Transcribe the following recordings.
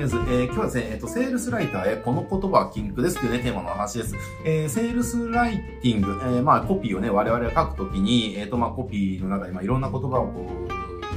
目です。えー、今日はですね、えっ、と、セールスライターへこの言葉は禁句ですっていうね、テーマの話です。えー、セールスライティング、えー、まあ、コピーをね、我々が書くときに、えっ、と、まあ、コピーの中で、まあ、いろんな言葉をこう、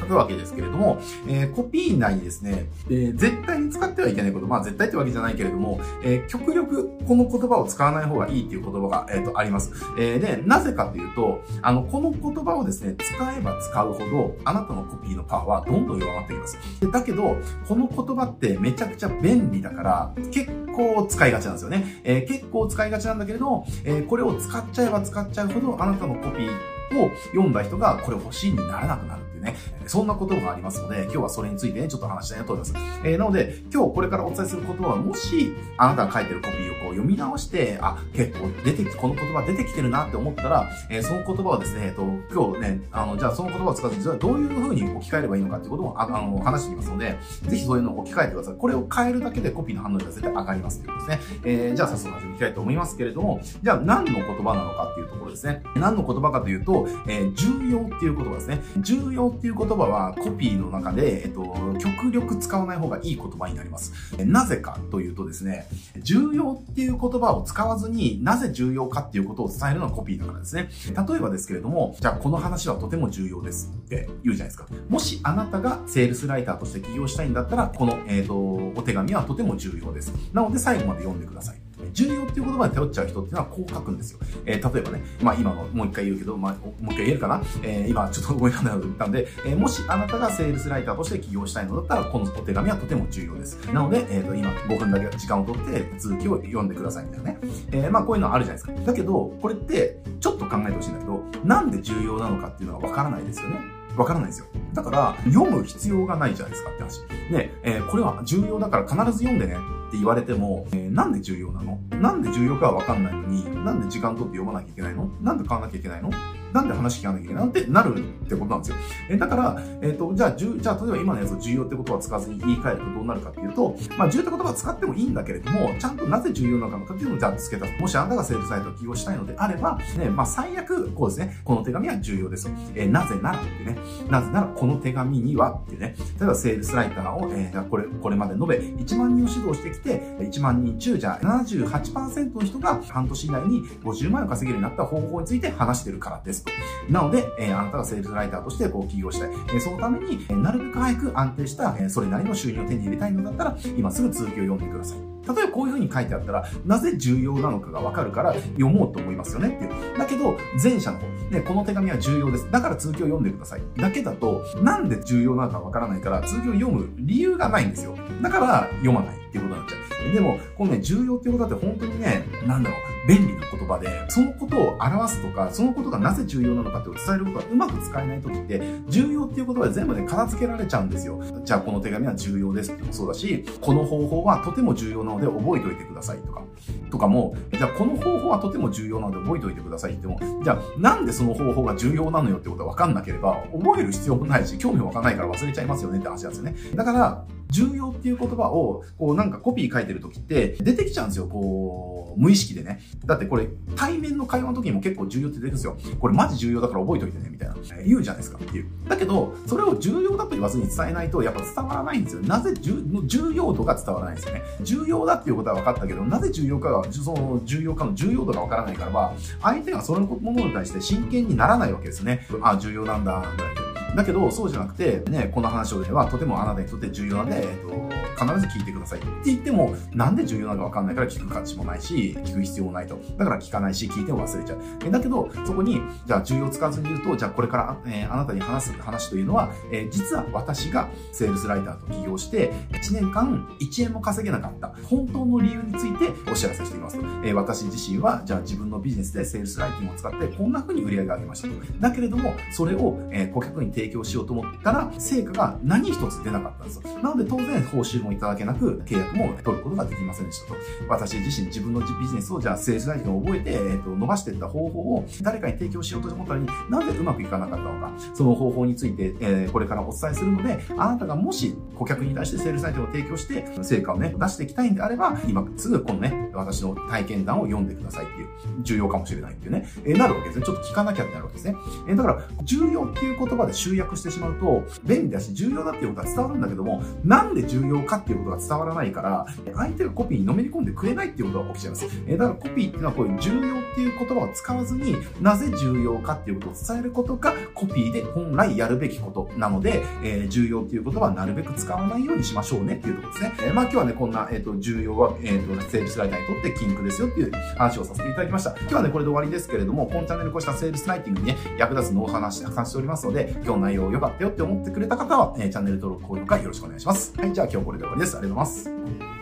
書くわけですけれども、えー、コピー内にですね、えー、絶対に使ってはいけないこと、まあ絶対ってわけじゃないけれども、えー、極力この言葉を使わない方がいいっていう言葉が、えー、とあります。えー、で、なぜかというと、あの、この言葉をですね、使えば使うほど、あなたのコピーのパワーはどんどん弱まっていきます。でだけど、この言葉ってめちゃくちゃ便利だから、結構使いがちなんですよね。えー、結構使いがちなんだけれど、えー、これを使っちゃえば使っちゃうほど、あなたのコピーを読んだ人がこれ欲しいにならなくなるっていう。ね、そんなことがありますので、今日はそれについてね、ちょっと話したいなと思います。えー、なので、今日これからお伝えすることは、もし、あなたが書いてるコピーをこう読み直して、あ、結構出てき、この言葉出てきてるなって思ったら、えー、その言葉をですね、えっ、と、今日ね、あの、じゃあその言葉を使って、じゃあどういう風に置き換えればいいのかっていうことも、ああの、話していきますので、ぜひそういうのを置き換えてください。これを変えるだけでコピーの反応が絶対上がりますということですね。えー、じゃあ早速始めていきたいと思いますけれども、じゃあ何の言葉なのかっていうところですね。何の言葉かというと、えー、重要っていう言葉ですね。重要っていう言葉は、コピーの中で、えっと、極力使わない方がいい言葉になりますえ。なぜかというとですね、重要っていう言葉を使わずになぜ重要かっていうことを伝えるのはコピーだからですね。例えばですけれども、じゃあこの話はとても重要ですって言うじゃないですか。もしあなたがセールスライターとして起業したいんだったら、この、えっ、ー、と、お手紙はとても重要です。なので最後まで読んでください。重要っていう言葉に頼っちゃう人っていうのはこう書くんですよ。えー、例えばね、まあ今のもう一回言うけど、まあもう一回言えるかな？えー、今ちょっと思い浮かんだので言ったんで、えー、もしあなたがセールスライターとして起業したいのだったら、このお手紙はとても重要です。なので、えっ、ー、と、今5分だけ時間をとって続きを読んでくださいみたいなね。えー、まあこういうのあるじゃないですか。だけど、これってちょっと考えてほしいんだけど、なんで重要なのかっていうのがわからないですよね。わからないですよ。だから、読む必要がないじゃないですかって話。ね、えー、これは重要だから必ず読んでねって言われても、えー、なんで重要なの？なんで重要かはわかんないのに、なんで時間とって読まなきゃいけないの？なんで買わなきゃいけないの？なんで話聞かなきゃいけないのってなるってことなんですよ。え、だから、えっ、ー、と、じゃあ、じゅじゃあ、例えば今のやつを重要ってことは使わずに言い換えるとどうなるかっていうと、まあ、重要って言葉使ってもいいんだけれども、ちゃんとなぜ重要なのかっていうのをじゃあ付けた。もしあなたがセールサイトを起用したいのであれば、ね、まあ、最悪、こうですね、この手紙は重要です。えー、なぜならってね、なぜならこの手紙にはってね、例えばセールスライターを、えー、これ、これまで述べ1万人を指導してきて、1万人中、じゃあ78%の人が半年以内に50万円を稼げるようになった方法について話してるからです。なので、えー、あなたがセールスライターとしてこう起業したい。えー、そのために、えー、なるべく早く安定した、えー、それなりの収入を手に入れたいのだったら、今すぐ続きを読んでください。例えばこういう風に書いてあったら、なぜ重要なのかがわかるから読もうと思いますよねっていう。だけど、前者の方、ね、この手紙は重要です。だから続きを読んでください。だけだと、なんで重要なのかわからないから、続きを読む理由がないんですよ。だから読まないっていうことになっちゃう。でも、このね、重要っていうことだって本当にね、なんだろう、便利な言葉で、そのことを表すとか、そのことがなぜ重要なのかって伝えることがうまく使えないときって、重要っていう言葉で全部ね、片付けられちゃうんですよ。じゃあ、この手紙は重要ですってもそうだし、この方法はとても重要なので覚えておいてくださいとか、とかも、じゃあ、この方法はとても重要なので覚えておいてくださいっても、じゃあ、なんでその方法が重要なのよってことはわかんなければ、覚える必要もないし、興味もわかんないから忘れちゃいますよねって話なんですよね。だから、重要っていう言葉を、こうなんかコピー書いてる時って出てきちゃうんですよ、こう、無意識でね。だってこれ、対面の会話の時にも結構重要って出てくるんですよ。これマジ重要だから覚えておいてね、みたいな。言うじゃないですかっていう。だけど、それを重要だと言わずに伝えないと、やっぱ伝わらないんですよ。なぜ重要度が伝わらないんですよね。重要だっていうことは分かったけど、なぜ重要かが、その重要かの重要度が分からないからは、相手がそのものに対して真剣にならないわけですね。あ、重要なんだ、ぐらい。だけど、そうじゃなくて、ね、この話はとてもあなたにとって重要なので、えっと、必ず聞いてくださいって言っても、なんで重要なのかわかんないから聞く価値もないし、聞く必要もないと。だから聞かないし、聞いても忘れちゃう。えだけど、そこに、じゃあ重要使わずに言うと、じゃあこれから、えー、あなたに話す話というのは、えー、実は私がセールスライターと起業して、1年間1円も稼げなかった、本当の理由についてお知らせしていますと。えー、私自身は、じゃあ自分のビジネスでセールスライティングを使って、こんな風に売り上げ上げましたと。だけれども、それを、え顧客に提供しようと思ったら、成果が何一つ出なかったんですよ。なので当然報酬もいただけなく、契約も取ることができませんでしたと。私自身自分のビジネスをじゃあ政治代表を覚えて、えー、と伸ばしていった方法を誰かに提供しようと思ったのに、なんでうまくいかなかったのか、その方法について、えー、これからお伝えするので、あなたがもし顧客に対してセールサイトを提供して、成果をね、出していきたいんであれば、今すぐこのね、私の体験談を読んでくださいっていう、重要かもしれないっていうね、えー、なるわけですね。ちょっと聞かなきゃってなるわけですね。えー、だから、重要っていう言葉で集集約してしまうと、便利だし重要だっていうことは伝わるんだけども、なんで重要かっていうことが伝わらないから、相手がコピーにのめり込んでくれないっていうことが起きちゃいます。えだからコピーっていうのはこういう重要っていう言葉を使わずに、なぜ重要かっていうことを伝えることがコピーで本来やるべきことなので、えー、重要っていう言葉はなるべく使わないようにしましょうねっていうところですね。えー、まあ今日はね、こんな、えっ、ー、と、重要は、えっ、と、セールスライターにとって禁句ですよっていう話をさせていただきました。今日はね、これで終わりですけれども、このチャンネルこうしたセールスライティングにね、役立つのを話話しておりますので、今日の内容良かったよって思ってくれた方は、えー、チャンネル登録、高評価よろしくお願いします。はい、じゃあ今日これで終わりです。ありがとうございます。